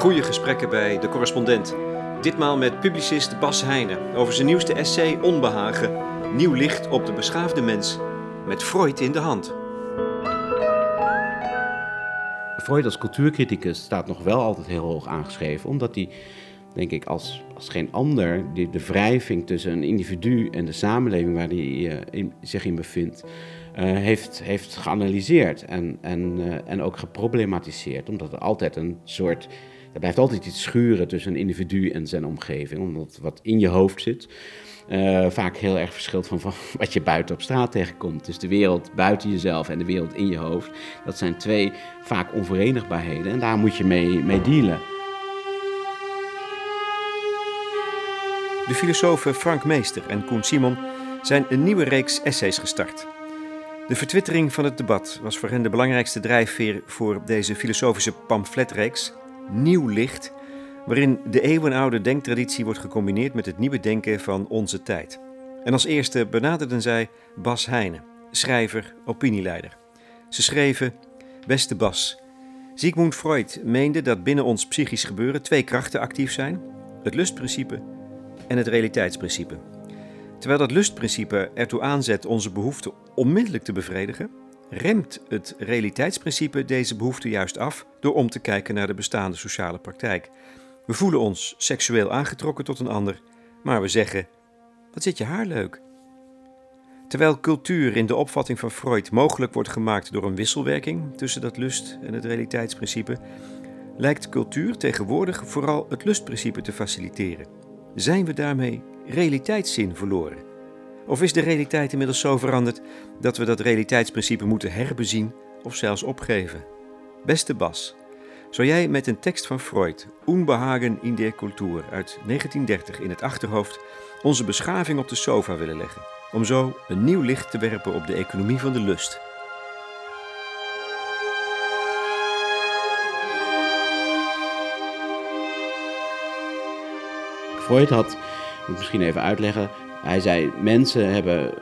Goede gesprekken bij de correspondent. Ditmaal met publicist Bas Heijnen over zijn nieuwste essay Onbehagen. Nieuw licht op de beschaafde mens. Met Freud in de hand. Freud als cultuurcriticus staat nog wel altijd heel hoog aangeschreven, omdat hij, denk ik, als, als geen ander die, de wrijving tussen een individu en de samenleving waar hij uh, zich in bevindt, uh, heeft, heeft geanalyseerd en, en, uh, en ook geproblematiseerd. Omdat er altijd een soort. Er blijft altijd iets schuren tussen een individu en zijn omgeving, omdat wat in je hoofd zit. Uh, vaak heel erg verschilt van, van, wat je buiten op straat tegenkomt. Dus de wereld buiten jezelf en de wereld in je hoofd. Dat zijn twee vaak onverenigbaarheden en daar moet je mee, mee dealen. De filosofen Frank Meester en Koen Simon zijn een nieuwe reeks essays gestart. De vertwittering van het debat was voor hen de belangrijkste drijfveer voor deze filosofische pamfletreeks. Nieuw licht waarin de eeuwenoude denktraditie wordt gecombineerd met het nieuwe denken van onze tijd. En als eerste benaderden zij Bas Heijnen, schrijver, opinieleider. Ze schreven: Beste Bas, Sigmund Freud meende dat binnen ons psychisch gebeuren twee krachten actief zijn: het lustprincipe en het realiteitsprincipe. Terwijl dat lustprincipe ertoe aanzet onze behoeften onmiddellijk te bevredigen, remt het realiteitsprincipe deze behoefte juist af door om te kijken naar de bestaande sociale praktijk. We voelen ons seksueel aangetrokken tot een ander, maar we zeggen: Wat zit je haar leuk? Terwijl cultuur in de opvatting van Freud mogelijk wordt gemaakt door een wisselwerking tussen dat lust en het realiteitsprincipe, lijkt cultuur tegenwoordig vooral het lustprincipe te faciliteren. Zijn we daarmee realiteitszin verloren? Of is de realiteit inmiddels zo veranderd dat we dat realiteitsprincipe moeten herbezien of zelfs opgeven? Beste Bas, zou jij met een tekst van Freud, Unbehagen in der Kultur uit 1930 in het achterhoofd, onze beschaving op de sofa willen leggen, om zo een nieuw licht te werpen op de economie van de lust? Freud had, moet misschien even uitleggen, hij zei mensen hebben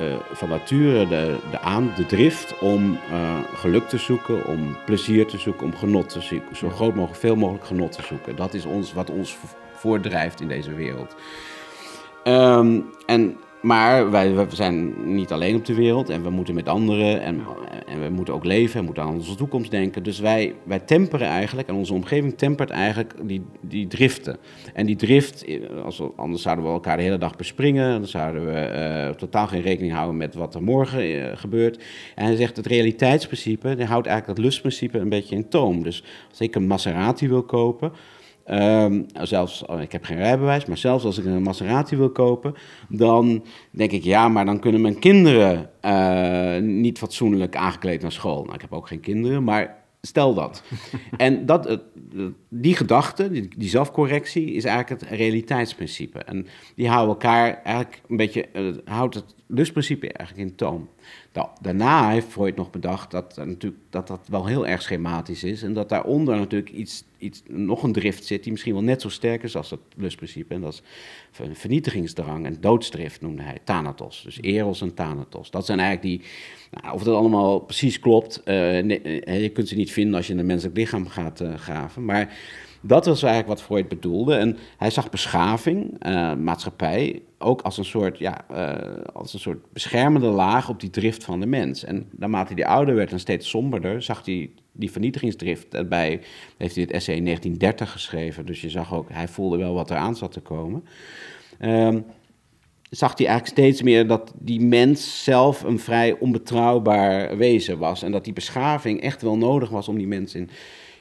uh, van nature de, de, aan, de drift om uh, geluk te zoeken, om plezier te zoeken, om genot te zoeken. Zo groot mogelijk, veel mogelijk genot te zoeken. Dat is ons, wat ons voordrijft in deze wereld. Um, en maar wij, zijn niet alleen op de wereld en we moeten met anderen en, en we moeten ook leven en moeten aan onze toekomst denken. Dus wij, wij temperen eigenlijk en onze omgeving tempert eigenlijk die, die driften. En die drift, als we, anders zouden we elkaar de hele dag bespringen, dan zouden we uh, totaal geen rekening houden met wat er morgen uh, gebeurt. En hij zegt het realiteitsprincipe, die houdt eigenlijk dat lustprincipe een beetje in toom. Dus als ik een Maserati wil kopen, Um, zelfs, oh, ik heb geen rijbewijs, maar zelfs als ik een Maserati wil kopen, dan denk ik, ja, maar dan kunnen mijn kinderen uh, niet fatsoenlijk aangekleed naar school. Nou, ik heb ook geen kinderen, maar stel dat. en dat, die gedachte, die, die, zelfcorrectie, is eigenlijk het realiteitsprincipe. En die houden elkaar eigenlijk een beetje, uh, houdt het lustprincipe eigenlijk in toom. Nou, daarna heeft Freud nog bedacht dat, natuurlijk, dat dat wel heel erg schematisch is. En dat daaronder natuurlijk iets, iets, nog een drift zit die misschien wel net zo sterk is als het lustprincipe. En dat is vernietigingsdrang en doodsdrift noemde hij, Thanatos. Dus Eros en Thanatos. Dat zijn eigenlijk die, nou, of dat allemaal precies klopt, uh, nee, je kunt ze niet vinden als je in een menselijk lichaam gaat uh, graven. Maar dat was eigenlijk wat Freud bedoelde. En hij zag beschaving, uh, maatschappij, ook als een, soort, ja, uh, als een soort beschermende laag op die drift van de mens. En naarmate hij ouder werd en steeds somberder, zag hij die vernietigingsdrift. Daarbij heeft hij het essay in 1930 geschreven. Dus je zag ook, hij voelde wel wat er aan zat te komen. Um, zag hij eigenlijk steeds meer dat die mens zelf een vrij onbetrouwbaar wezen was. En dat die beschaving echt wel nodig was om die mens in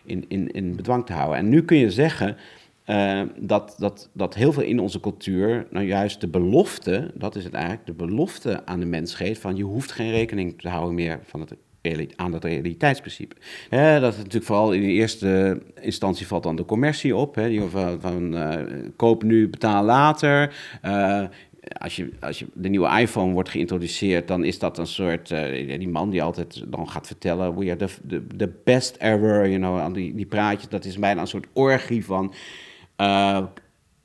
in, in, in bedwang te houden. En nu kun je zeggen uh, dat, dat, dat heel veel in onze cultuur, nou juist de belofte, dat is het eigenlijk, de belofte aan de mens geeft van je hoeft geen rekening te houden meer van het aan dat realiteitsprincipe. Dat is natuurlijk vooral in de eerste instantie valt dan de commercie op. He, die van, van uh, koop nu, betaal later. Uh, als je, als je de nieuwe iPhone wordt geïntroduceerd, dan is dat een soort. Uh, die man die altijd dan gaat vertellen. We are the, the, best ever. You know, die, die praatjes. Dat is bijna een soort orgie van. Uh,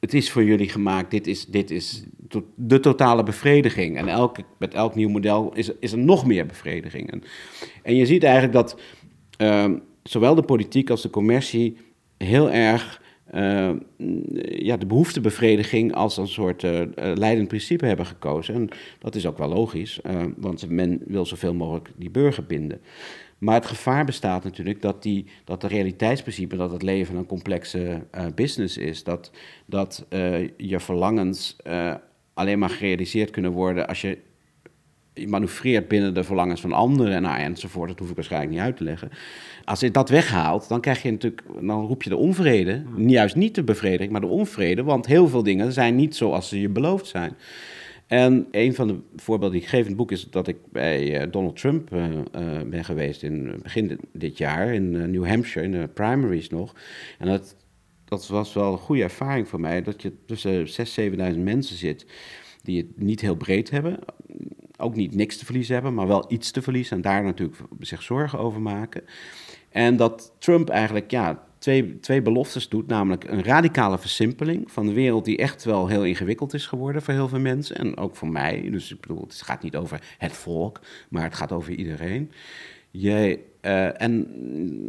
het is voor jullie gemaakt. Dit is, dit is de totale bevrediging. En elke, met elk nieuw model is, is er nog meer bevrediging. En, en je ziet eigenlijk dat uh, zowel de politiek als de commercie heel erg uh, ja, de behoeftebevrediging als een soort uh, leidend principe hebben gekozen. En dat is ook wel logisch, want men wil zoveel mogelijk die burger binden. Maar het gevaar bestaat natuurlijk dat, die, dat de realiteitsprincipe, dat het leven een complexe business is, dat, dat je verlangens alleen maar gerealiseerd kunnen worden als je je manoeuvreert binnen de verlangens van anderen nou, enzovoort. Dat hoef ik waarschijnlijk niet uit te leggen. Als je dat weghaalt, dan krijg je natuurlijk, dan roep je de onvrede. Juist niet de bevrediging, maar de onvrede. Want heel veel dingen zijn niet zoals ze je beloofd zijn. En een van de voorbeelden die ik geef in het boek is dat ik bij eh, Donald Trump uh, uh, ben geweest in begin dit jaar in New Hampshire, in de primaries nog. En dat, dat was wel een goede ervaring voor mij, dat je tussen 6.000, 7.000 mensen zit die het niet heel breed hebben ook niet niks te verliezen hebben, maar wel iets te verliezen en daar natuurlijk zich zorgen over maken. En dat Trump eigenlijk ja, twee, twee beloftes doet, namelijk een radicale versimpeling van de wereld die echt wel heel ingewikkeld is geworden voor heel veel mensen en ook voor mij. Dus ik bedoel, het gaat niet over het volk, maar het gaat over iedereen. Je, uh, en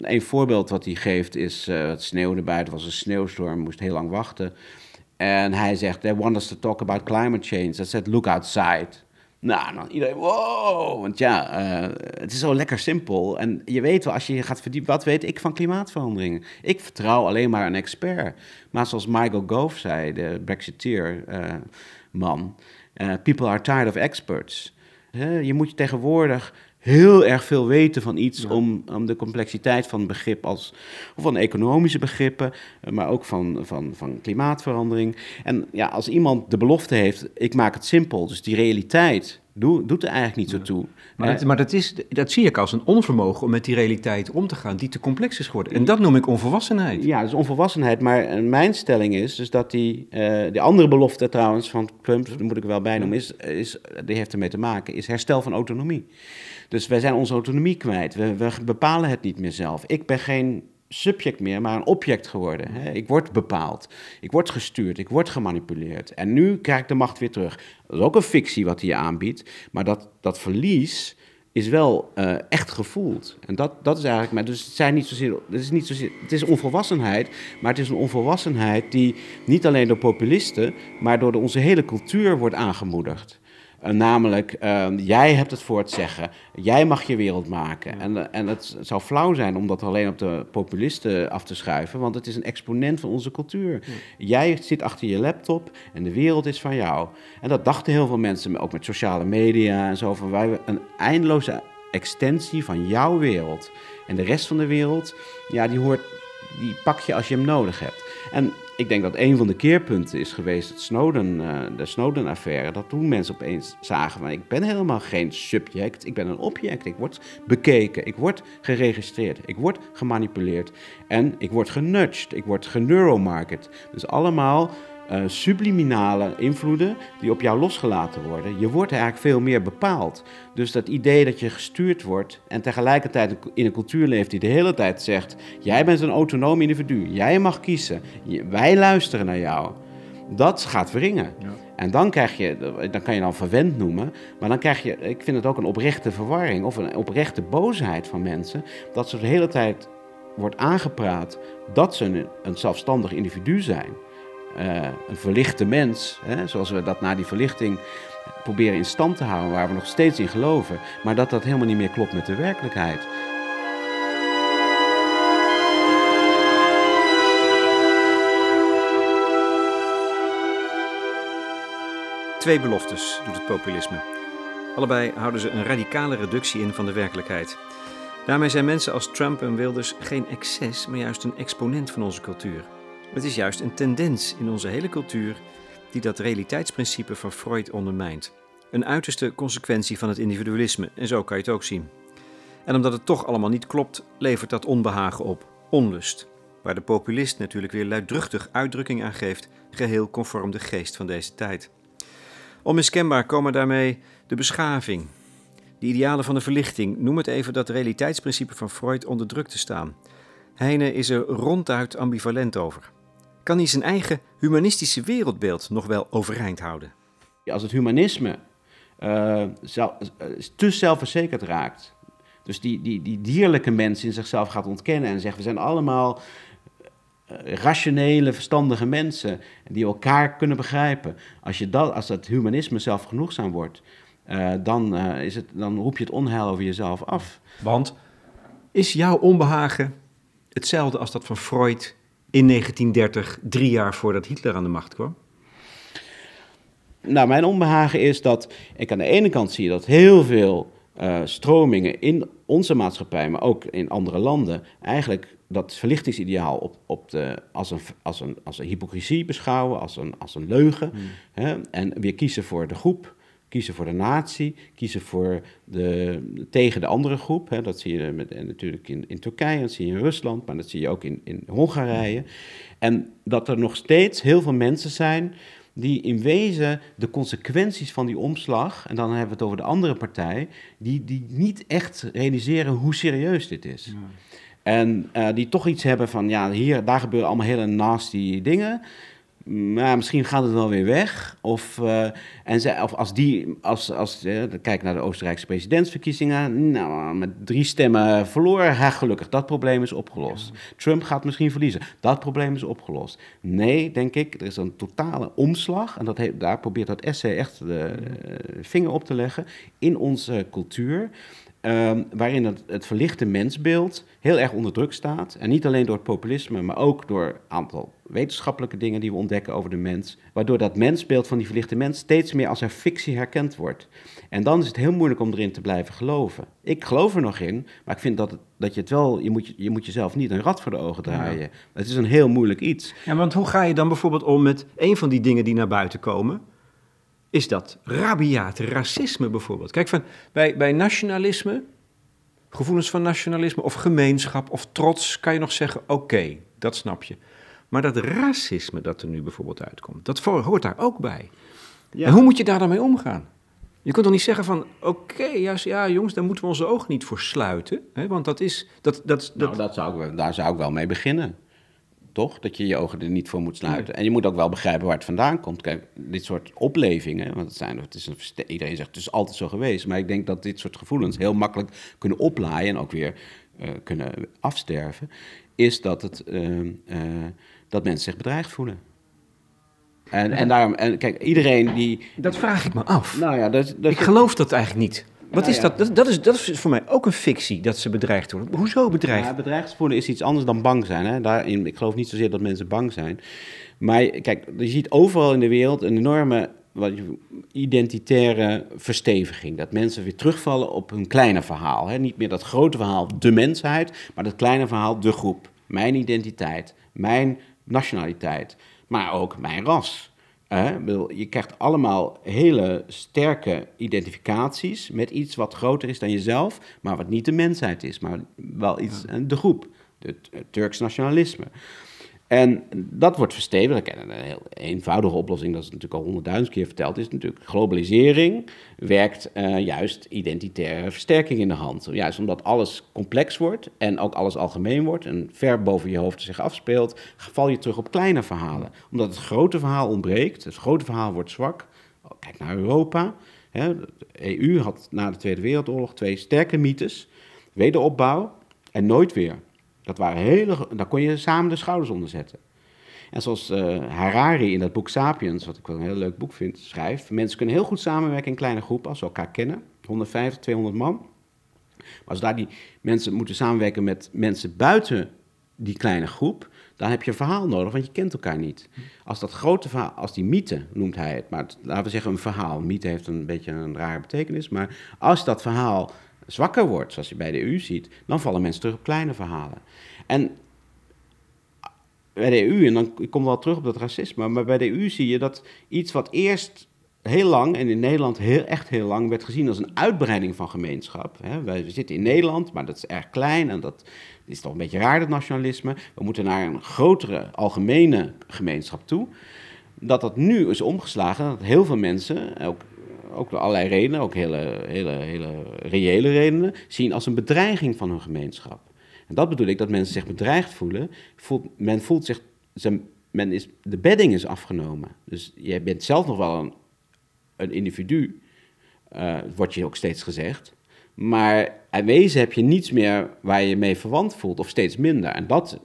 een voorbeeld wat hij geeft is, uh, het sneeuwde buiten, was een sneeuwstorm, moest heel lang wachten. En hij zegt, they want us to talk about climate change. That said, look outside. Nou, dan iedereen, wow. Want ja, uh, het is zo lekker simpel. En je weet wel, als je gaat verdiepen, wat weet ik van klimaatverandering? Ik vertrouw alleen maar een expert. Maar zoals Michael Gove zei, de Brexiteer-man, uh, uh, people are tired of experts. je moet je tegenwoordig heel erg veel weten van iets om, om de complexiteit van begrip als, of van economische begrippen, eh, maar ook van, van, van klimaatverandering. En ja, als iemand de belofte heeft, ik maak het simpel, dus die realiteit doet er eigenlijk niet zo toe. Maar, dat, maar dat, is, dat zie ik als een onvermogen om met die realiteit om te gaan, die te complex is geworden. En dat noem ik onvolwassenheid. Ja, dat is onvolwassenheid. Maar mijn stelling is dus dat die, uh, die andere belofte trouwens van Trump, daar moet ik er wel bij noemen, is, is, die heeft ermee te maken, is herstel van autonomie. Dus wij zijn onze autonomie kwijt. We, we bepalen het niet meer zelf. Ik ben geen subject meer, maar een object geworden. Hè? Ik word bepaald, ik word gestuurd, ik word gemanipuleerd. En nu krijg de macht weer terug. Dat is ook een fictie wat hij aanbiedt, maar dat, dat verlies is wel uh, echt gevoeld. En dat, dat is eigenlijk... Maar dus het, zijn niet zozeer, het, is niet zozeer, het is onvolwassenheid, maar het is een onvolwassenheid die niet alleen door populisten, maar door onze hele cultuur wordt aangemoedigd. Uh, namelijk, uh, jij hebt het voor het zeggen. Jij mag je wereld maken. En, en het zou flauw zijn om dat alleen op de populisten af te schuiven, want het is een exponent van onze cultuur. Jij zit achter je laptop en de wereld is van jou. En dat dachten heel veel mensen, ook met sociale media en zo, van wij een eindeloze extensie van jouw wereld. En de rest van de wereld, ja, die hoort, die pak je als je hem nodig hebt. En ik denk dat een van de keerpunten is geweest het Snowden, uh, de Snowden-affaire. Dat toen mensen opeens zagen van ik ben helemaal geen subject, ik ben een object. Ik word bekeken, ik word geregistreerd, ik word gemanipuleerd en ik word genudged, ik word geneuromarket. Dus allemaal uh, subliminale invloeden die op jou losgelaten worden. Je wordt eigenlijk veel meer bepaald. Dus dat idee dat je gestuurd wordt en tegelijkertijd in een cultuur leeft die de hele tijd zegt: jij bent een autonoom individu, jij mag kiezen, wij luisteren naar jou. Dat gaat wringen. Ja. En dan krijg je, dan kan je dan verwend noemen, maar dan krijg je, ik vind het ook een oprechte verwarring of een oprechte boosheid van mensen, dat ze de hele tijd wordt aangepraat dat ze een, een zelfstandig individu zijn. Uh, een verlichte mens, hè, zoals we dat na die verlichting proberen in stand te houden, waar we nog steeds in geloven, maar dat dat helemaal niet meer klopt met de werkelijkheid. Twee beloftes doet het populisme. Allebei houden ze een radicale reductie in van de werkelijkheid. Daarmee zijn mensen als Trump en Wilders geen excess, maar juist een exponent van onze cultuur. Het is juist een tendens in onze hele cultuur die dat realiteitsprincipe van Freud ondermijnt. Een uiterste consequentie van het individualisme, en zo kan je het ook zien. En omdat het toch allemaal niet klopt, levert dat onbehagen op, onlust, waar de populist natuurlijk weer luidruchtig uitdrukking aan geeft, geheel conform de geest van deze tijd. Onmiskenbaar komen daarmee de beschaving, de idealen van de verlichting, noem het even dat realiteitsprincipe van Freud onder druk te staan. Heine is er ronduit ambivalent over kan hij zijn eigen humanistische wereldbeeld nog wel overeind houden. Als het humanisme uh, te zelfverzekerd raakt, dus die, die, die dierlijke mens in zichzelf gaat ontkennen en zegt: we zijn allemaal rationele, verstandige mensen die elkaar kunnen begrijpen. Als, je dat, als dat humanisme zelf genoegzaam wordt, uh, dan, uh, is het, dan roep je het onheil over jezelf af. Want is jouw onbehagen hetzelfde als dat van Freud in 1930, drie jaar voordat Hitler aan de macht kwam? Nou, mijn onbehagen is dat ik aan de ene kant zie dat heel veel uh, stromingen in onze maatschappij, maar ook in andere landen, eigenlijk dat verlichtingsideaal op, op de, als, een, als, een, als een hypocrisie beschouwen, als een, als een leugen. Hmm. Hè? En weer kiezen voor de groep, kiezen voor de natie, kiezen voor de, tegen de andere groep. Hè? Dat zie je met, natuurlijk in, in Turkije, dat zie je in Rusland, maar dat zie je ook in, in Hongarije. En dat er nog steeds heel veel mensen zijn die in wezen de consequenties van die omslag, en dan hebben we het over de andere partij, die, die niet echt realiseren hoe serieus dit is. En uh, die toch iets hebben van, ja, hier, daar gebeuren allemaal hele nasty dingen maar misschien gaat het wel weer weg. Of, uh, en ze, of als die, als, als uh, kijk naar de Oostenrijkse presidentsverkiezingen, nou, met drie stemmen verloren, ha, gelukkig, dat probleem is opgelost. Trump gaat misschien verliezen, dat probleem is opgelost. Nee, denk ik, er is een totale omslag, en dat daar probeert dat essay echt de uh, vinger op te leggen, in onze cultuur. Um, waarin het, het, verlichte mensbeeld heel erg onder druk staat. En niet alleen door het populisme, maar ook door een aantal wetenschappelijke dingen die we ontdekken over de mens. Waardoor dat mensbeeld van die verlichte mens steeds meer als een fictie herkend wordt. En dan is het heel moeilijk om erin te blijven geloven. Ik geloof er nog in, maar ik vind dat, het, dat je het wel, je moet, je moet jezelf niet een rat voor de ogen draaien. Het is een heel moeilijk iets. Ja, want hoe ga je dan bijvoorbeeld om met een van die dingen die naar buiten komen? Is dat rabiate racisme bijvoorbeeld. Kijk, van, bij, bij nationalisme, gevoelens van nationalisme of gemeenschap of trots, kan je nog zeggen: oké, dat snap je. Maar dat racisme dat er nu bijvoorbeeld uitkomt, dat hoort daar ook bij. Ja. En hoe moet je daar dan mee omgaan? Je kunt toch niet zeggen van, oké, ja, ja, jongens, daar moeten we onze ogen niet voor sluiten. Hè? Want dat is... Dat, dat, dat... Nou, dat zou daar zou ik wel mee beginnen toch? Dat je je ogen er niet voor moet sluiten. En je moet ook wel begrijpen waar het vandaan komt. Kijk, dit soort oplevingen, want het zijn, het is een, iedereen zegt het is altijd zo geweest. Maar ik denk dat dit soort gevoelens heel makkelijk kunnen oplaaien en ook weer uh, kunnen afsterven. Is dat, het, uh, uh, dat mensen zich bedreigd voelen. En, en daarom, en kijk, iedereen die. Dat vraag ik me af. Nou ja, dat, dat, ik geloof dat eigenlijk niet. Wat nou is dat? dat? Dat is, dat is voor mij ook een fictie, dat ze bedreigd worden. Hoezo bedreigd? Ja, bedreigd voelen is iets anders dan bang zijn. Hè? Daarin, ik geloof niet zozeer dat mensen bang zijn. Maar kijk, je ziet overal in de wereld een enorme wat, identitaire versteviging. Dat mensen weer terugvallen op hun kleine verhaal. Hè? Niet meer dat grote verhaal, de mensheid, maar dat kleine verhaal, de groep. Mijn identiteit, mijn nationaliteit, maar ook mijn ras je krijgt allemaal hele sterke identificaties met iets wat groter is dan jezelf, maar wat niet de mensheid is, maar wel iets, de groep, het Turks nationalisme. En dat wordt verstevigd. Een heel eenvoudige oplossing, dat is natuurlijk al honderdduizend keer verteld, is natuurlijk globalisering werkt uh, juist identitaire versterking in de hand. Juist omdat alles complex wordt en ook alles algemeen wordt en ver boven je hoofd zich afspeelt, val je terug op kleine verhalen. Omdat het grote verhaal ontbreekt, het grote verhaal wordt zwak. Kijk naar Europa. Hè. De EU had na de Tweede Wereldoorlog twee sterke mythes. Wederopbouw en nooit weer. Dat waren hele, daar kon je samen de schouders onder zetten. En zoals uh, Harari in dat boek Sapiens, wat ik wel een heel leuk boek vind, schrijft: mensen kunnen heel goed samenwerken in kleine groepen als ze elkaar kennen, 150, 200 man. Maar als daar die mensen moeten samenwerken met mensen buiten die kleine groep, dan heb je een verhaal nodig, want je kent elkaar niet. Als dat grote verhaal, als die mythe noemt hij het, maar laten we zeggen een verhaal. Mythe heeft een beetje een rare betekenis, maar als dat verhaal zwakker wordt, zoals je bij de EU ziet, dan vallen mensen terug op kleine verhalen. En bij de EU, en dan ik kom wel terug op dat racisme, maar bij de EU zie je dat iets wat eerst heel lang, en in Nederland heel, echt heel lang, werd gezien als een uitbreiding van gemeenschap. Hè. Wij zitten in Nederland, maar dat is erg klein en dat is toch een beetje raar, dat nationalisme. We moeten naar een grotere, algemene gemeenschap toe. Dat dat nu is omgeslagen, dat heel veel mensen, ook ook door allerlei redenen, ook hele, hele, hele reële redenen, zien als een bedreiging van hun gemeenschap. En dat bedoel ik, dat mensen zich bedreigd voelen. Men voelt zich, men is, de bedding is afgenomen. Dus je bent zelf nog wel een, een individu, uh, wordt je ook steeds gezegd. Maar in wezen heb je niets meer waar je mee verwant voelt, of steeds minder. En dat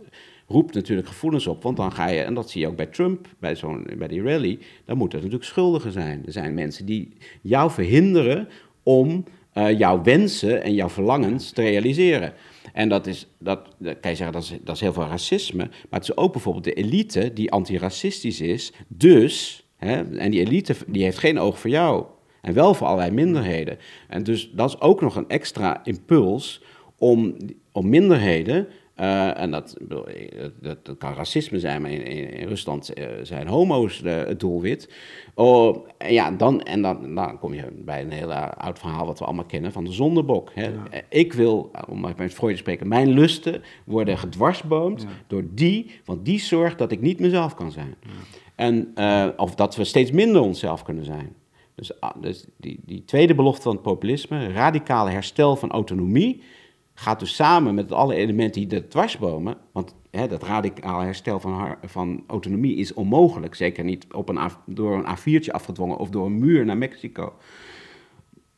roept natuurlijk gevoelens op, want dan ga je, en dat zie je ook bij Trump, bij, zo'n, bij die rally, dan moeten er natuurlijk schuldigen zijn. Er zijn mensen die jou verhinderen om uh, jouw wensen en jouw verlangens te realiseren. En dat is, dat, kan je zeggen, dat is, dat is heel veel racisme, maar het is ook bijvoorbeeld de elite die antiracistisch is, dus, hè, en die elite die heeft geen oog voor jou. En wel voor allerlei minderheden. En dus dat is ook nog een extra impuls om, om minderheden uh, en dat, dat, dat, kan racisme zijn, maar in, in Rusland uh, zijn homo's de, het doelwit. Oh, en ja, dan, en dan, dan kom je bij een heel oud verhaal wat we allemaal kennen van de zondebok. Hè. Ja. Ik wil, om met Freud te spreken, mijn lusten worden gedwarsboomd ja. door die, want die zorgt dat ik niet mezelf kan zijn. Ja. En, uh, of dat we steeds minder onszelf kunnen zijn. Dus, dus die, die tweede belofte van het populisme, radicale herstel van autonomie gaat dus samen met alle elementen die dat dwarsbomen. Want hè, dat radicaal herstel van, van autonomie is onmogelijk. Zeker niet op een, door een A4'tje afgedwongen of door een muur naar Mexico.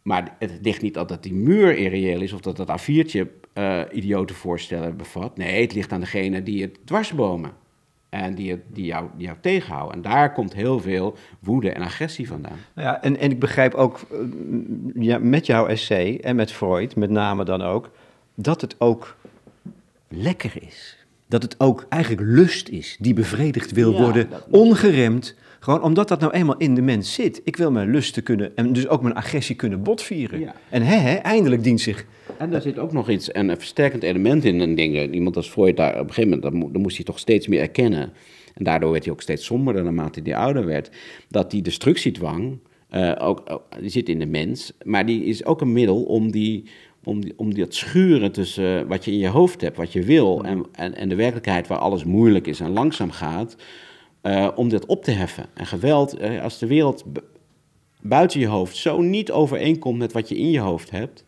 Maar het ligt niet dat die muur irreëel is of dat dat A4'tje uh, idiote voorstellen bevat. Nee, het ligt aan degene die het dwarsbomen. En die, die, jou, die jou tegenhouden. En daar komt heel veel woede en agressie vandaan. Nou ja, en, en ik begrijp ook uh, ja, met jouw essay en met Freud, met name dan ook dat het ook lekker is. Dat het ook eigenlijk lust is die bevredigd wil worden, ongeremd. Gewoon omdat dat nou eenmaal in de mens zit. Ik wil mijn lusten kunnen en dus ook mijn agressie kunnen botvieren. En hè, hè, eindelijk dient zich. En daar zit ook nog iets, een versterkend element in. Een ding, iemand als Freud daar op een gegeven moment, dan moest hij toch steeds meer erkennen. En daardoor werd hij ook steeds somberder naarmate hij ouder werd. Dat die destructiedwang uh, ook, die zit in de mens, maar die is ook een middel om die om, die, om dat schuren tussen wat je in je hoofd hebt, wat je wil, en, en, en de werkelijkheid waar alles moeilijk is en langzaam gaat, uh, om dit op te heffen. En geweld, uh, als de wereld buiten je hoofd zo niet overeenkomt met wat je in je hoofd hebt,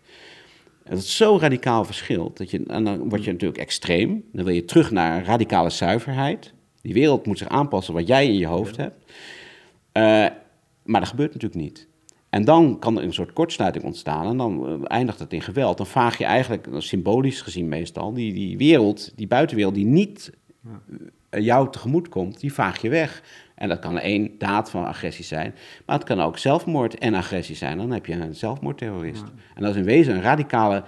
en dat het zo radicaal verschilt, dat je, en dan word je natuurlijk extreem, dan wil je terug naar radicale zuiverheid. Die wereld moet zich aanpassen wat jij in je hoofd hebt. Uh, maar dat gebeurt natuurlijk niet. En dan kan er een soort kortsluiting ontstaan en dan eh, eindigt het in geweld. Dan vaag je eigenlijk, symbolisch gezien meestal, die, die wereld, die buitenwereld die niet uh, jou tegemoet komt, die vaag je weg. En dat kan één daad van agressie zijn, maar het kan ook zelfmoord en agressie zijn. Dan heb je een zelfmoordterrorist. En dat is in wezen een radicale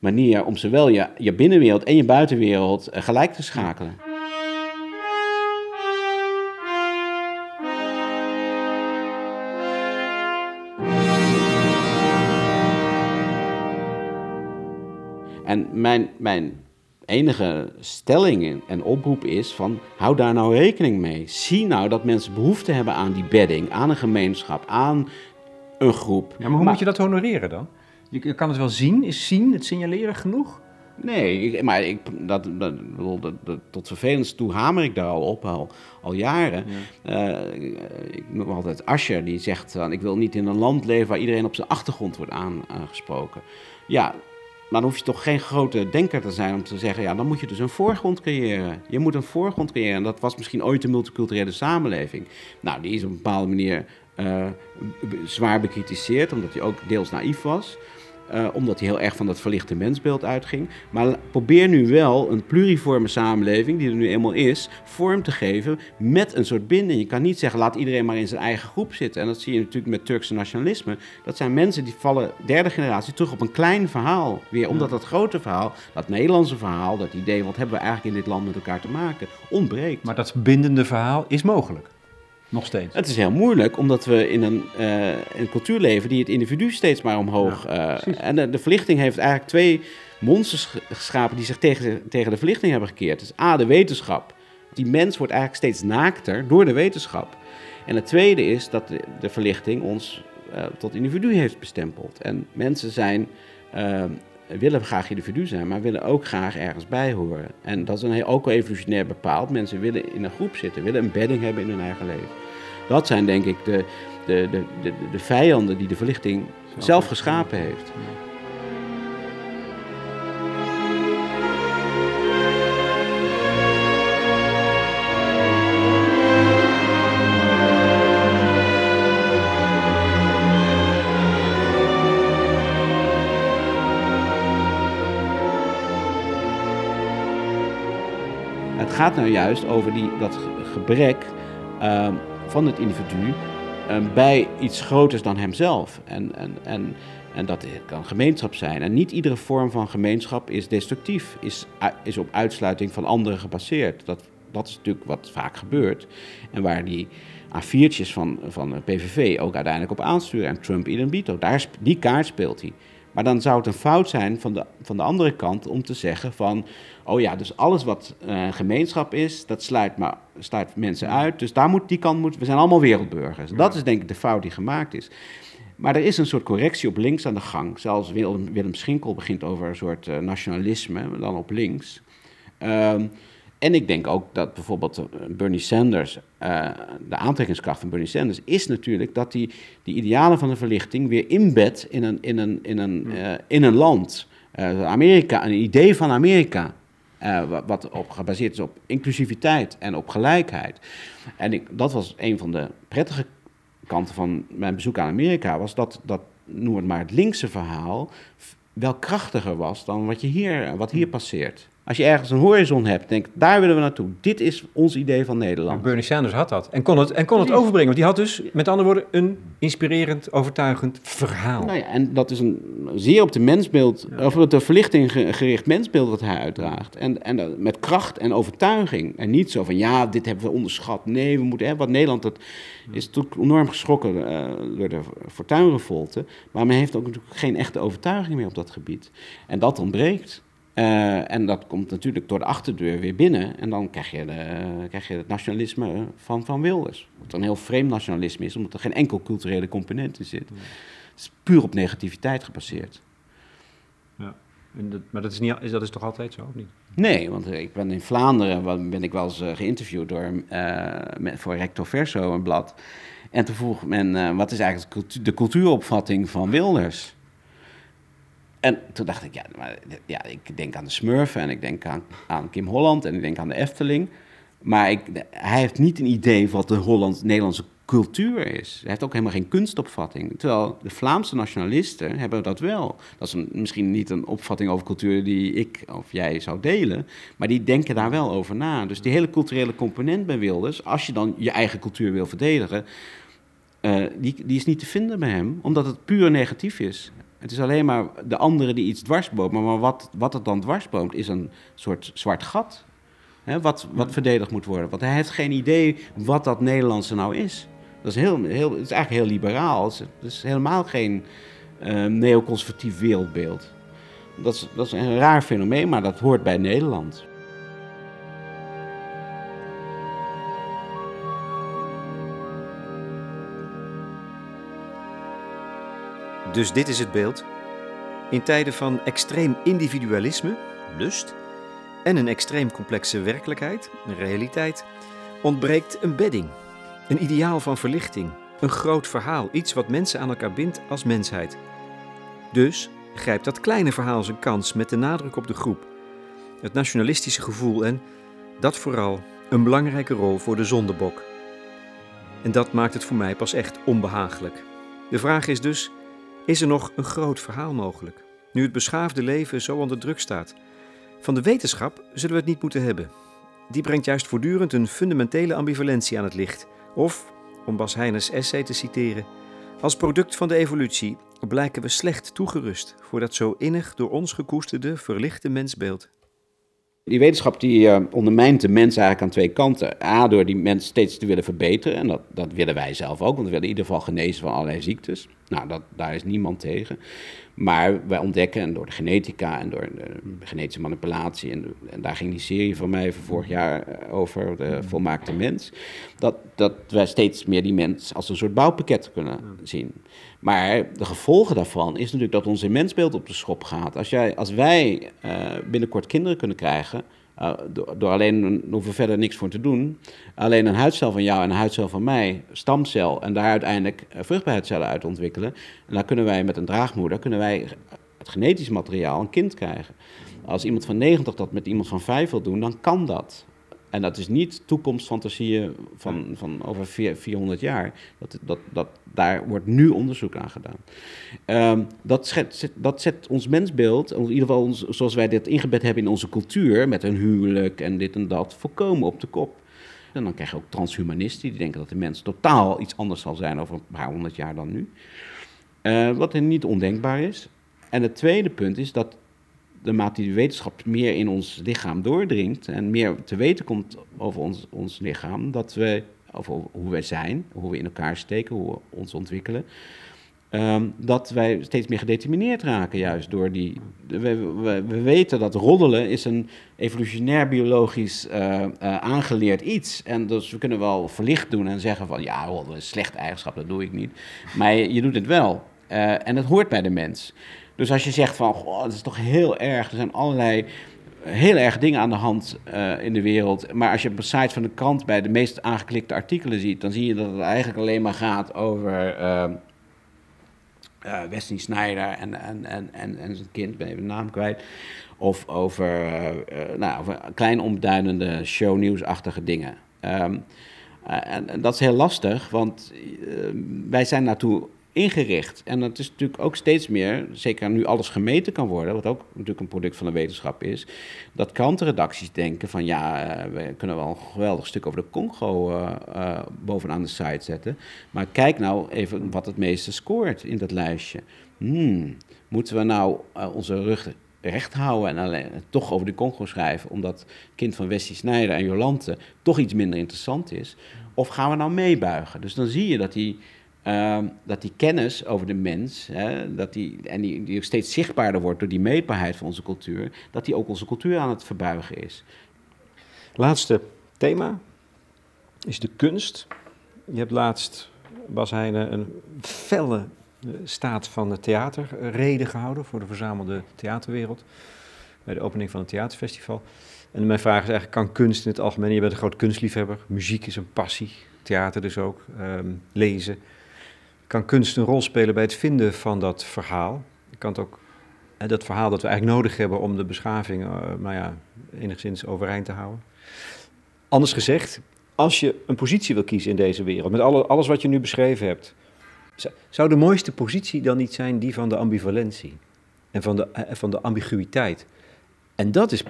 manier om zowel je, je binnenwereld en je buitenwereld gelijk te schakelen. En mijn, mijn enige stelling en oproep is van hou daar nou rekening mee. Zie nou dat mensen behoefte hebben aan die bedding, aan een gemeenschap, aan een groep. Ja, maar hoe moet je dat honoreren dan? Je, kan het wel zien. Is zien, het signaleren genoeg? Nee, maar ik, dat, dat, dat, tot vervelend toe hamer ik daar al op, al, al jaren. Ja. Uh, ik noem altijd Ascher, die zegt dan... ik wil niet in een land leven waar iedereen op zijn achtergrond wordt aangesproken. Ja, maar dan hoef je toch geen grote denker te zijn om te zeggen, ja, dan moet je dus een voorgrond creëren. Je moet een voorgrond creëren. En dat was misschien ooit de multiculturele samenleving. Nou, die is op een bepaalde manier uh, zwaar bekritiseerd, omdat hij ook deels naïef was. Uh, omdat hij heel erg van dat verlichte mensbeeld uitging. Maar probeer nu wel een pluriforme samenleving, die er nu eenmaal is, vorm te geven met een soort binding. Je kan niet zeggen, laat iedereen maar in zijn eigen groep zitten. En dat zie je natuurlijk met Turkse nationalisme. Dat zijn mensen die vallen derde generatie terug op een klein verhaal. Weer omdat dat grote verhaal, dat Nederlandse verhaal, dat idee, wat hebben we eigenlijk in dit land met elkaar te maken, ontbreekt. Maar dat bindende verhaal is mogelijk. Nog steeds. Het is heel moeilijk, omdat we in een, uh, een cultuur leven die het individu steeds maar omhoog. Ja, uh, en de, de, verlichting heeft eigenlijk twee monsters geschapen die zich tegen, tegen de verlichting hebben gekeerd. Dus A, de wetenschap. Die mens wordt eigenlijk steeds naakter door de wetenschap. En het tweede is dat de, de verlichting ons uh, tot individu heeft bestempeld. En mensen zijn willen graag individu zijn, maar willen ook graag ergens bij horen. En dat is een heel, ook wel evolutionair bepaald. Mensen willen in een groep zitten, willen een bedding hebben in hun eigen leven. Dat zijn denk ik de, de, de, de, de vijanden die de verlichting zelf, geschapen heeft. Het gaat nou juist over die, dat gebrek uh, van het individu ehm, bij iets groters dan hemzelf. En, en, en, en dat kan gemeenschap zijn. En niet iedere vorm van gemeenschap is destructief, is, is op uitsluiting van anderen gebaseerd. Dat, dat is natuurlijk wat vaak gebeurt. En waar die A4'tjes van, van de PVV ook uiteindelijk op aansturen. En Trump idem dito. Daar, die kaart speelt hij. Maar dan zou het een fout zijn van de, van de andere kant om te zeggen van... oh ja, dus alles wat uh, gemeenschap is, dat sluit, maar, sluit mensen uit. Dus daar moet, die kant moet, we zijn allemaal wereldburgers. Dat is denk ik de fout die gemaakt is. Maar er is een soort correctie op links aan de gang. Zelfs Willem, Willem Schinkel begint over een soort uh, nationalisme, dan op links. Um, en ik denk ook dat bijvoorbeeld eh, Bernie Sanders, uh, de aantrekkingskracht van Bernie Sanders, is natuurlijk dat hij die idealen van de verlichting weer inbedt in een, in een, in een, uh, in een land. Uh, Amerika, een idee van Amerika. wat, wat op, gebaseerd is op inclusiviteit en op gelijkheid. En ik, dat was een van de prettige kanten van mijn bezoek aan Amerika, was dat, dat noem het maar het linkse verhaal, wel krachtiger was dan wat, je hier, wat hier passeert. Als je ergens een horizon hebt, denk daar willen we naartoe. Dit is ons idee van Nederland. Bernie Sanders had dat en kon het, en kon het overbrengen. Want die had dus, met andere woorden, een inspirerend, overtuigend verhaal. Nou ja, en dat is een zeer op de mensbeeld, of op de verlichting gericht mensbeeld wat hij uitdraagt. En, en met kracht en overtuiging. En niet zo van, ja, dit hebben we onderschat. Nee, we moeten, hè, wat Nederland, dat is natuurlijk enorm geschrokken uh, door de fortuinrevolte. Maar men heeft ook natuurlijk geen echte overtuiging meer op dat gebied. En dat ontbreekt. Uh, en dat komt natuurlijk door de achterdeur weer binnen. En dan krijg je, de, krijg je het nationalisme van, van Wilders. Wat een heel vreemd nationalisme is, omdat er geen enkel culturele component in zit. Het is puur op negativiteit gebaseerd. Ja, en dat, maar dat is, niet, is dat is toch altijd zo, of niet? Nee, want ik ben in Vlaanderen ben ik wel eens uh, geïnterviewd door, uh, met, voor Recto Verso, een blad. En toen vroeg men, wat is eigenlijk de cultuuropvatting van Wilders? En toen dacht ik, ja, maar, ja, ik denk aan de Smurfen en ik denk aan, aan Kim Holland en ik denk aan de Efteling. Maar ik, hij heeft niet een idee wat de Holland-Nederlandse cultuur is. Hij heeft ook helemaal geen kunstopvatting. Terwijl de Vlaamse nationalisten hebben dat wel. Dat is misschien niet een opvatting over cultuur die ik of jij zou delen, maar die denken daar wel over na. Dus die hele culturele component bij Wilders, als je dan je eigen cultuur wil verdedigen, uh, die, die is niet te vinden bij hem, omdat het puur negatief is. Het is alleen maar de andere die iets dwarsboomt. Maar wat, wat het dan dwarsboomt is een soort zwart gat. Hè, wat, wat verdedigd moet worden. Want hij heeft geen idee wat dat Nederlandse nou is. Dat is, heel, heel, het is eigenlijk heel liberaal. Het is, helemaal geen uh, neoconservatief wereldbeeld. Dat is, dat is een raar fenomeen, maar dat hoort bij Nederland. Dus dit is het beeld. In tijden van extreem individualisme, lust, en een extreem complexe werkelijkheid, realiteit, ontbreekt een bedding, een ideaal van verlichting, een groot verhaal, iets wat mensen aan elkaar bindt als mensheid. Dus grijpt dat kleine verhaal zijn kans met de nadruk op de groep, het nationalistische gevoel en, dat vooral, een belangrijke rol voor de zondebok. En dat maakt het voor mij pas echt onbehagelijk. De vraag is dus is er nog een groot verhaal mogelijk, nu het beschaafde leven zo onder druk staat? Van de wetenschap zullen we het niet moeten hebben. Die brengt juist voortdurend een fundamentele ambivalentie aan het licht. Of, om Bas Heiner's essay te citeren, als product van de evolutie blijken we slecht toegerust voor dat zo innig door ons gekoesterde verlichte mensbeeld. Die wetenschap die uh, ondermijnt de mens eigenlijk aan twee kanten. A, door die mens steeds te willen verbeteren. En dat, dat willen wij zelf ook, want we willen in ieder geval genezen van allerlei ziektes. Nou, dat, daar is niemand tegen. Maar wij ontdekken, en door de genetica en door de genetische manipulatie, en, en daar ging die serie van mij van vorig jaar eh, over, de volmaakte mens, dat, dat wij steeds meer die mens als een soort bouwpakket kunnen zien. Maar de gevolgen daarvan is natuurlijk dat ons mensbeeld op de schop gaat. Als, jij, als wij uh, binnenkort kinderen kunnen krijgen, uh, door, alleen, hoeven we verder niks voor te doen, alleen een huidcel van jou en een huidcel van mij, stamcel, en daar uiteindelijk uh, vruchtbaarheidscellen uit ontwikkelen. En dan kunnen wij met een draagmoeder, kunnen wij het genetisch materiaal een kind krijgen. Als iemand van 90 dat met iemand van 5 wil doen, dan kan dat. En dat is niet toekomstfantasieën van, van over 400 jaar. Dat, dat, dat, daar wordt nu onderzoek aan gedaan. Um, dat, zet, dat zet ons mensbeeld, in ieder geval ons, zoals wij dit ingebed hebben in onze cultuur, met een huwelijk en dit en dat, volkomen op de kop. En dan krijg je ook transhumanisten die denken dat de mens totaal iets anders zal zijn over een paar honderd jaar dan nu. Uh, wat niet ondenkbaar is. En het tweede punt is dat de mate die wetenschap meer in ons lichaam doordringt en meer te weten komt over ons, ons lichaam, dat we, over hoe wij zijn, hoe we in elkaar steken, hoe we ons ontwikkelen, ehm, dat wij steeds meer gedetermineerd raken, juist door die. We, we, we weten dat roddelen is een evolutionair biologisch uh, aangeleerd iets. En dus we kunnen wel verlicht doen en zeggen van ja, roddelen is een slechte eigenschap, dat doe ik niet. Maar je, doet het wel. Uh, en het hoort bij de mens. Dus als je zegt van, goh, dat is toch heel erg, er zijn allerlei heel erg dingen aan de hand uh, in de wereld. Maar als je op de site van de krant bij de meest aangeklikte artikelen ziet, dan zie je dat het eigenlijk alleen maar gaat over uh, uh, Wesley Snyder en, en, en, en, en zijn kind, ben even de naam kwijt. Of over, nou, over klein onbeduidende shownieuwsachtige dingen. Um, en, en, dat is heel lastig, want wij zijn naartoe ingericht. En dat is natuurlijk ook steeds meer, zeker nu alles gemeten kan worden, wat ook natuurlijk een product van de wetenschap is, dat krantenredacties denken van ja, eh, we kunnen wel een geweldig stuk over de Congo uh, uh, bovenaan de site zetten, maar kijk nou even wat het meeste scoort in dat lijstje. Hmm, moeten we nou onze rug recht houden en alleen, toch over de Congo schrijven, omdat kind van Westie Snijder en Jolante toch iets minder interessant is? Of gaan we nou meebuigen? Dus dan zie je dat die Ehm, dat die kennis over de mens, hè, dat die, en die, ook steeds zichtbaarder wordt door die meetbaarheid van onze cultuur, dat die ook onze cultuur aan het verbuigen is. Laatste thema is de kunst. Je hebt laatst, Bas Heijnen, een felle eh, staat van het theaterreden gehouden voor de verzamelde theaterwereld. Bij de opening van het theaterfestival. En mijn vraag is eigenlijk, kan kunst in het algemeen, je bent een groot kunstliefhebber, muziek is een passie, theater dus ook, um, lezen kan kunst een rol spelen bij het vinden van dat verhaal. Kan het ook dat verhaal dat we eigenlijk nodig hebben om de beschaving uh, nou ja, enigszins overeind te houden. Anders gezegd, als je een positie wil kiezen in deze wereld, met alle, alles wat je nu beschreven hebt, zou de mooiste positie dan niet zijn die van de ambivalentie en van de, eh, van de ambiguïteit? En dat is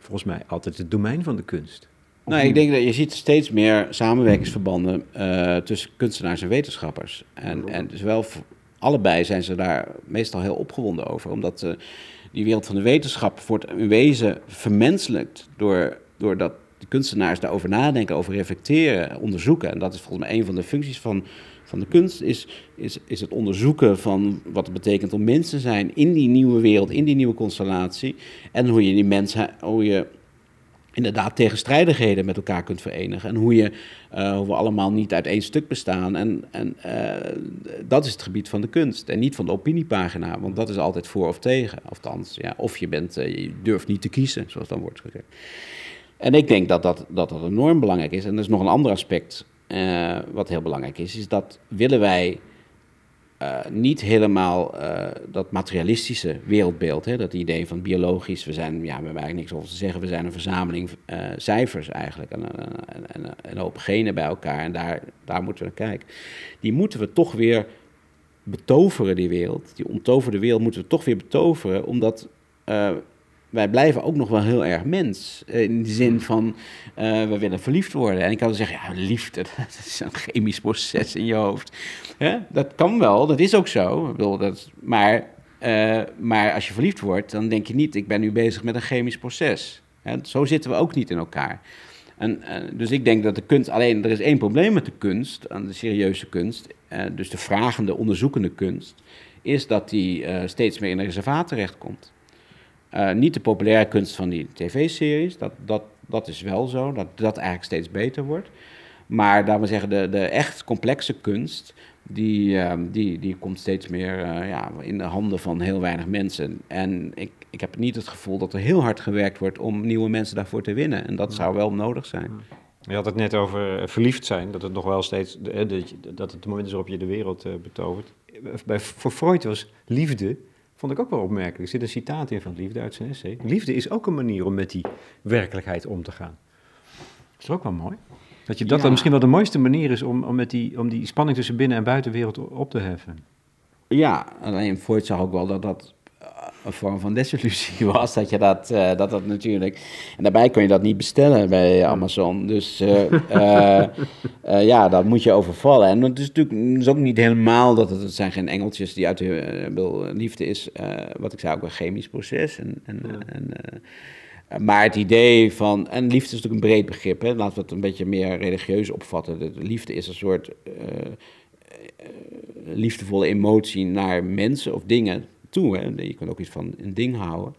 volgens mij altijd het domein van de kunst. Nou, ik denk dat je ziet steeds meer samenwerkingsverbanden uh, tussen kunstenaars en wetenschappers. En, en zowel dus allebei zijn ze daar meestal heel opgewonden over, omdat uh, die wereld van de wetenschap wordt in wezen vermenselijkt door, doordat de kunstenaars daarover nadenken, over reflecteren, onderzoeken. En dat is volgens mij een van de functies van, van de kunst, is, is, is het onderzoeken van wat het betekent om mensen te zijn in die nieuwe wereld, in die nieuwe constellatie. En hoe je die mensen, hoe je inderdaad tegenstrijdigheden met elkaar kunt verenigen. En hoe, je, uh, hoe we allemaal niet uit één stuk bestaan. En, en uh, dat is het gebied van de kunst en niet van de opiniepagina. Want dat is altijd voor of tegen. Althans, ja, of je, bent, uh, je durft niet te kiezen, zoals dan wordt gezegd. En ik denk dat dat, dat, dat enorm belangrijk is. En er is nog een ander aspect wat heel belangrijk is. Is dat willen wij uh, niet helemaal uh, dat materialistische wereldbeeld. Hè? Dat idee van biologisch, we zijn, ja, we hebben eigenlijk niks over te zeggen, we zijn een verzameling uh, cijfers eigenlijk. En, en, en, een hoop genen bij elkaar en daar, daar moeten we naar kijken. Die moeten we toch weer betoveren, die wereld. Die ontoverde wereld moeten we toch weer betoveren, omdat wij blijven ook nog wel heel erg mens. In de zin van, uh, we willen verliefd worden. En ik kan zeggen, ja, liefde, dat is een chemisch proces in je hoofd. Dat kan wel, dat is ook zo. Ik bedoel, dat, maar, uh, maar als je verliefd wordt, dan denk je niet, ik ben nu bezig met een chemisch proces. Zo zitten we ook niet in elkaar. En, uh, dus ik denk dat de kunst, alleen er is één probleem met de kunst, aan de serieuze kunst, dus de vragende, onderzoekende kunst, is dat die steeds meer in een reservaat terechtkomt. Uh, niet de populaire kunst van die tv-series, dat, dat, dat is wel zo, dat dat eigenlijk steeds beter wordt. Maar laten we zeggen, de, de echt complexe kunst, die, uh, die, die komt steeds meer uh, ja, in de handen van heel weinig mensen. En ik, ik heb niet het gevoel dat er heel hard gewerkt wordt om nieuwe mensen daarvoor te winnen. En dat zou wel nodig zijn. Je had het net over eh, verliefd zijn, dat het nog wel steeds, dat het moment is waarop je de wereld betovert. Bij, voor Freud was liefde Vond ik ook wel opmerkelijk. Er zit een citaat in van Liefde uit zijn essay. Liefde is ook een manier om met die werkelijkheid om te gaan. Dat is ook wel mooi. Dat je dat dan misschien wel de mooiste manier is om, om, met die, om die spanning tussen binnen- en buitenwereld op te heffen. Ja, alleen Freud zag ook wel dat dat een vorm van desillusie was. Dat je dat, uh, dat, dat natuurlijk. En daarbij kun je dat niet bestellen bij Amazon. Dus uh, uh, ja, dat moet je overvallen. En het is natuurlijk is ook niet helemaal dat het, het zijn geen engeltjes die uit de liefde is. wat ik zei ook een chemisch proces. En, en, ja. en maar het idee van. En liefde is natuurlijk een breed begrip. Hè? Laten we het een beetje meer religieus opvatten. De liefde is een soort liefdevolle emotie naar mensen of dingen toe. Hè. Je kunt ook iets van een ding houden.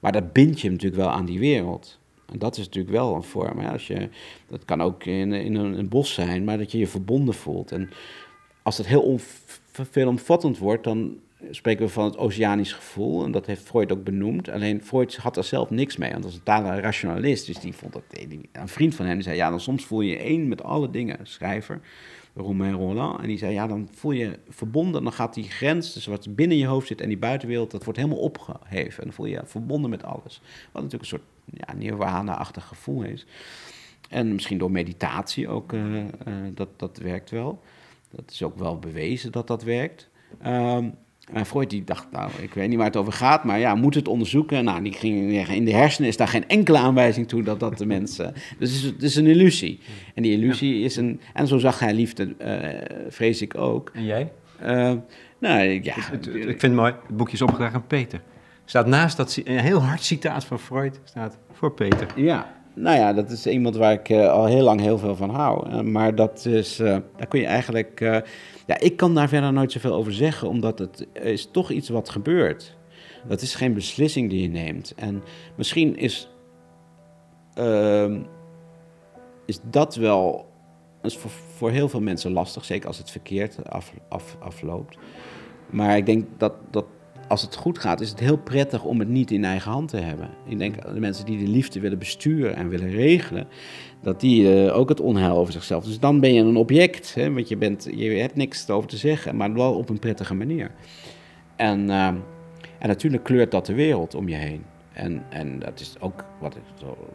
Maar dat bind je natuurlijk wel aan die wereld. En dat is natuurlijk wel een vorm. Hè. Als je, dat kan ook in, in een, bos zijn, maar dat je je verbonden voelt. En als het heel veelomvattend wordt, dan spreken we van het oceanisch gevoel. En dat heeft Freud ook benoemd. Alleen Freud had er zelf niks mee, want dat is een totale rationalist. Dus die vond dat, een vriend van hem zei, ja, dan soms voel je één met alle dingen, schrijver. Romain Roland. En die zei, ja, dan voel je verbonden. Dan gaat die grens tussen wat binnen je hoofd zit en die buitenwereld, dat wordt helemaal opgeheven. En dan voel je verbonden met alles. Wat natuurlijk een soort ja, gevoel is. En misschien door meditatie ook, uh, uh, dat, dat werkt wel. Dat is ook wel bewezen dat dat werkt. Um, en Freud die dacht, nou, ik weet niet waar het over gaat, maar ja, moet het onderzoeken. Nou, die ging zeggen, in de hersenen is daar geen enkele aanwijzing toe dat dat de mensen... Dus het is, een illusie. En die illusie is een... En zo zag hij liefde, uh, vrees ik ook. En jij? Uh, nou, ja... Ik, vind het mooi, het boekje is opgedragen aan Peter. Staat naast dat, een heel hard citaat van Freud, staat voor Peter. Ja, nou ja, dat is iemand waar ik uh, al heel lang heel veel van hou. Maar dat is, daar kun je eigenlijk. Ja, ik kan daar verder nooit zoveel over zeggen, omdat het is toch iets wat gebeurt. Dat is geen beslissing die je neemt. En misschien is, ehm, is dat wel is voor, voor heel veel mensen lastig, zeker als het verkeerd af, af, afloopt. Maar ik denk dat, dat als het goed gaat, is het heel prettig om het niet in eigen hand te hebben. Ik denk de mensen die de liefde willen besturen en willen regelen, dat die uh, ook het onheil over zichzelf. Dus dan ben je een object, hè, want je, bent, je hebt niks over te zeggen, maar wel op een prettige manier. En, uh, en natuurlijk kleurt dat de wereld om je heen. En, en dat is ook wat,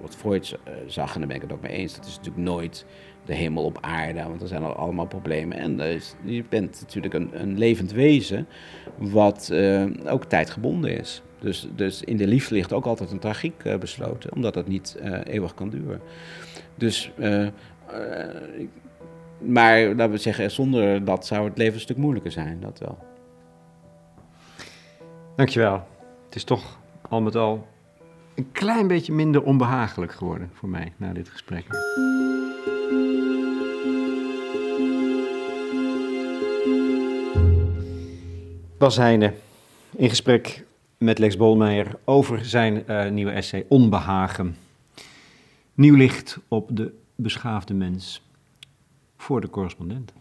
wat Freud uh, zag, en daar ben ik het ook mee eens. Dat is natuurlijk nooit de hemel op aarde, want er zijn al allemaal problemen. En is, je bent natuurlijk een, een levend wezen wat uh, ook tijdgebonden is. Dus, dus in de liefde ligt ook altijd een tragiek besloten, omdat het niet eeuwig kan duren. Dus, maar laten we zeggen, zonder dat zou het leven een stuk moeilijker zijn, dat wel. Dankjewel. Het is toch al met al een klein beetje minder onbehagelijk geworden voor mij na dit gesprek. Bas Heijnen in gesprek met Lex Bolmeijer over zijn uh, nieuwe essay Onbehagen. Nieuw licht op de beschaafde mens voor de correspondent.